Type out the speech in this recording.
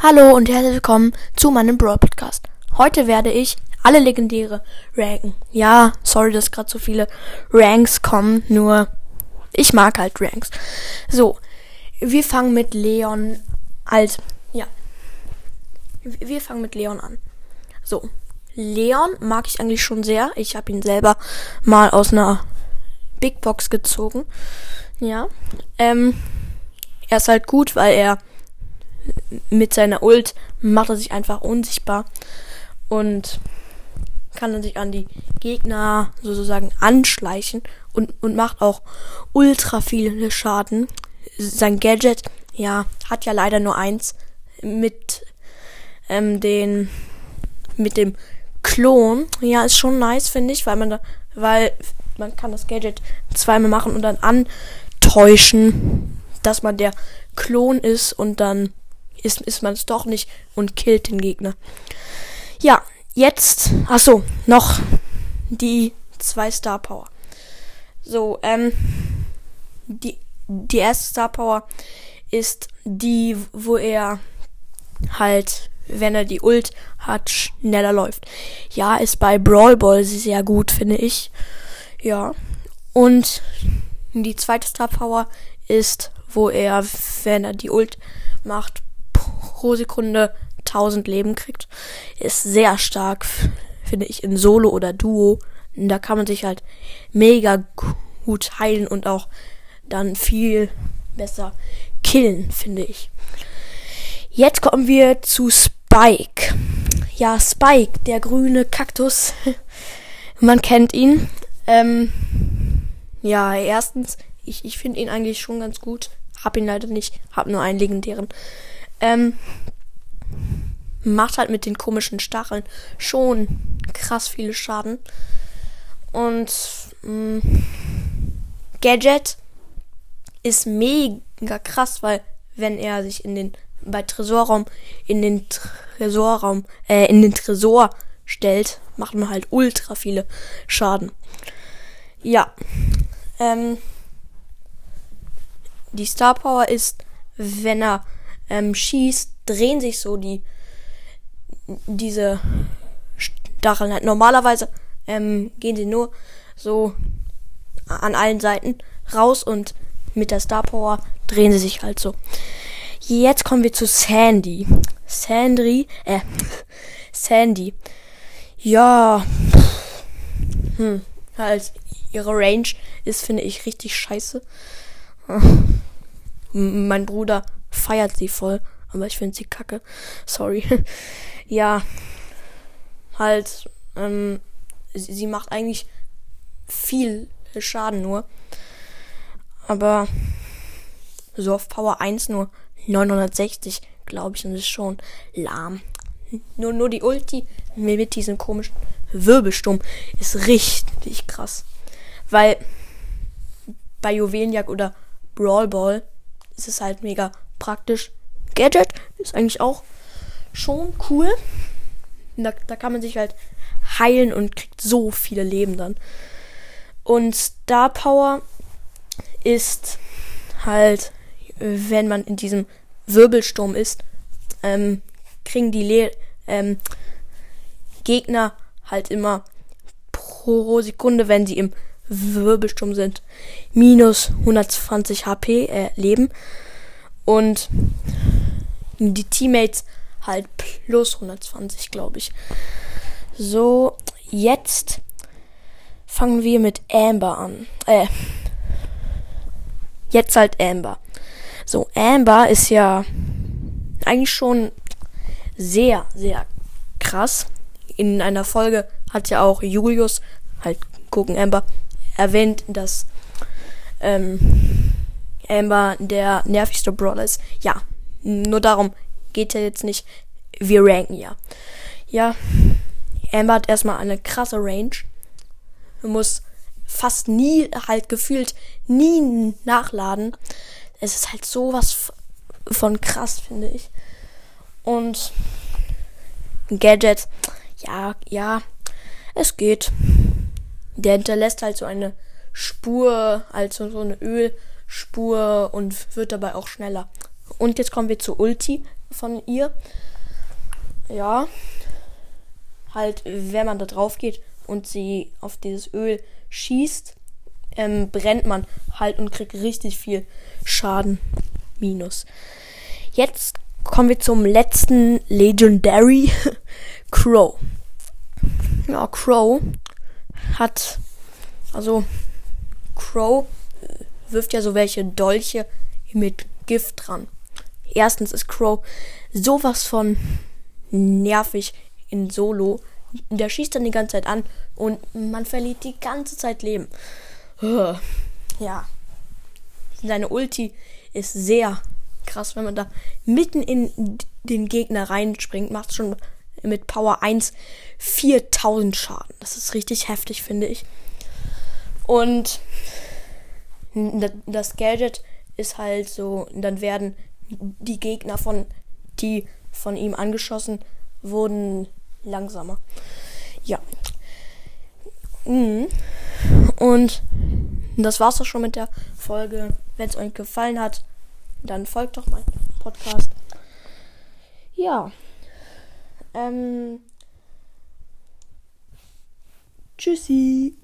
Hallo und herzlich willkommen zu meinem Brawl Podcast. Heute werde ich alle Legendäre ranken. Ja, sorry, dass gerade so viele Ranks kommen, nur ich mag halt Ranks. So, wir fangen mit Leon als ja. Wir fangen mit Leon an. So, Leon mag ich eigentlich schon sehr. Ich habe ihn selber mal aus einer Big Box gezogen. Ja. Ähm, er ist halt gut, weil er mit seiner Ult macht er sich einfach unsichtbar und kann dann sich an die Gegner sozusagen anschleichen und, und macht auch ultra viele Schaden. Sein Gadget, ja, hat ja leider nur eins mit ähm, den mit dem Klon. Ja, ist schon nice, finde ich, weil man da, weil man kann das Gadget zweimal machen und dann antäuschen, dass man der Klon ist und dann ist, ist man es doch nicht und killt den Gegner. Ja, jetzt, ach so, noch die zwei Star Power. So, ähm, die, die erste Star Power ist die, wo er halt, wenn er die Ult hat, schneller läuft. Ja, ist bei Brawl Ball sehr gut, finde ich. Ja. Und die zweite Star Power ist, wo er, wenn er die Ult macht, pro Sekunde 1000 Leben kriegt. Ist sehr stark, finde ich, in Solo oder Duo. Da kann man sich halt mega gut heilen und auch dann viel besser killen, finde ich. Jetzt kommen wir zu Spike. Ja, Spike, der grüne Kaktus. man kennt ihn. Ähm, ja, erstens, ich, ich finde ihn eigentlich schon ganz gut. Hab ihn leider nicht. Hab nur einen legendären. Ähm, macht halt mit den komischen Stacheln schon krass viele Schaden. Und mh, mm, Gadget ist mega krass, weil wenn er sich in den bei Tresorraum in den Tresorraum äh, in den Tresor stellt, macht man halt ultra viele Schaden. Ja. Ähm, die Star Power ist, wenn er ähm, schießt, drehen sich so die diese Stacheln halt. Normalerweise ähm, gehen sie nur so an allen Seiten raus und mit der Star Power drehen sie sich halt so. Jetzt kommen wir zu Sandy. Sandy, äh, Sandy. Ja, hm, halt, ihre Range ist, finde ich, richtig scheiße. Mein Bruder feiert sie voll, aber ich finde sie kacke. Sorry. ja, halt, ähm, sie, sie macht eigentlich viel Schaden nur. Aber so auf Power 1 nur 960, glaube ich, und ist schon lahm. Nur, nur die Ulti mit diesem komischen Wirbelsturm ist richtig krass. Weil bei Juwelenjagd oder Brawl Ball ist es halt mega praktisch. Gadget ist eigentlich auch schon cool. Da, da kann man sich halt heilen und kriegt so viele Leben dann. Und Star Power ist halt, wenn man in diesem Wirbelsturm ist, ähm, kriegen die Le ähm, Gegner halt immer pro Sekunde, wenn sie im Wirbelsturm sind, minus 120 HP äh, Leben. Und die Teammates halt plus 120, glaube ich. So, jetzt fangen wir mit Amber an. Äh, jetzt halt Amber. So, Amber ist ja eigentlich schon sehr, sehr krass. In einer Folge hat ja auch Julius, halt gucken Amber, erwähnt, dass ähm, Amber der nervigste Brawler ist. Ja, nur darum geht ja jetzt nicht. Wir ranken ja. Ja, Amber hat erstmal eine krasse Range. Muss fast nie, halt gefühlt nie nachladen. Es ist halt sowas von krass, finde ich. Und Gadget, ja, ja, es geht. Der hinterlässt halt so eine Spur, also so eine Ölspur und wird dabei auch schneller. Und jetzt kommen wir zu Ulti. von ihr. Ja. Halt, wenn man da drauf geht und sie auf dieses Öl schießt, ähm, brennt man halt und kriegt richtig viel Schaden. Minus. Jetzt kommen wir zum letzten Legendary Crow. Ja, Crow hat, also Crow wirft ja so welche Dolche mit Gift dran. Erstens ist Crow sowas von nervig in Solo. Der schießt dann die ganze Zeit an und man verliert die ganze Zeit Leben. Ja. Seine Ulti ist sehr krass, wenn man da mitten in den Gegner reinspringt, macht schon mit Power 1 4000 Schaden. Das ist richtig heftig, finde ich. Und das Gadget ist halt so, dann werden die Gegner von, die von ihm angeschossen wurden, langsamer. Ja. Mhm. Und das war's auch schon mit der Folge. Wenn es euch gefallen hat, dann folgt doch meinem Podcast. Ja. Ähm. Tschüssi.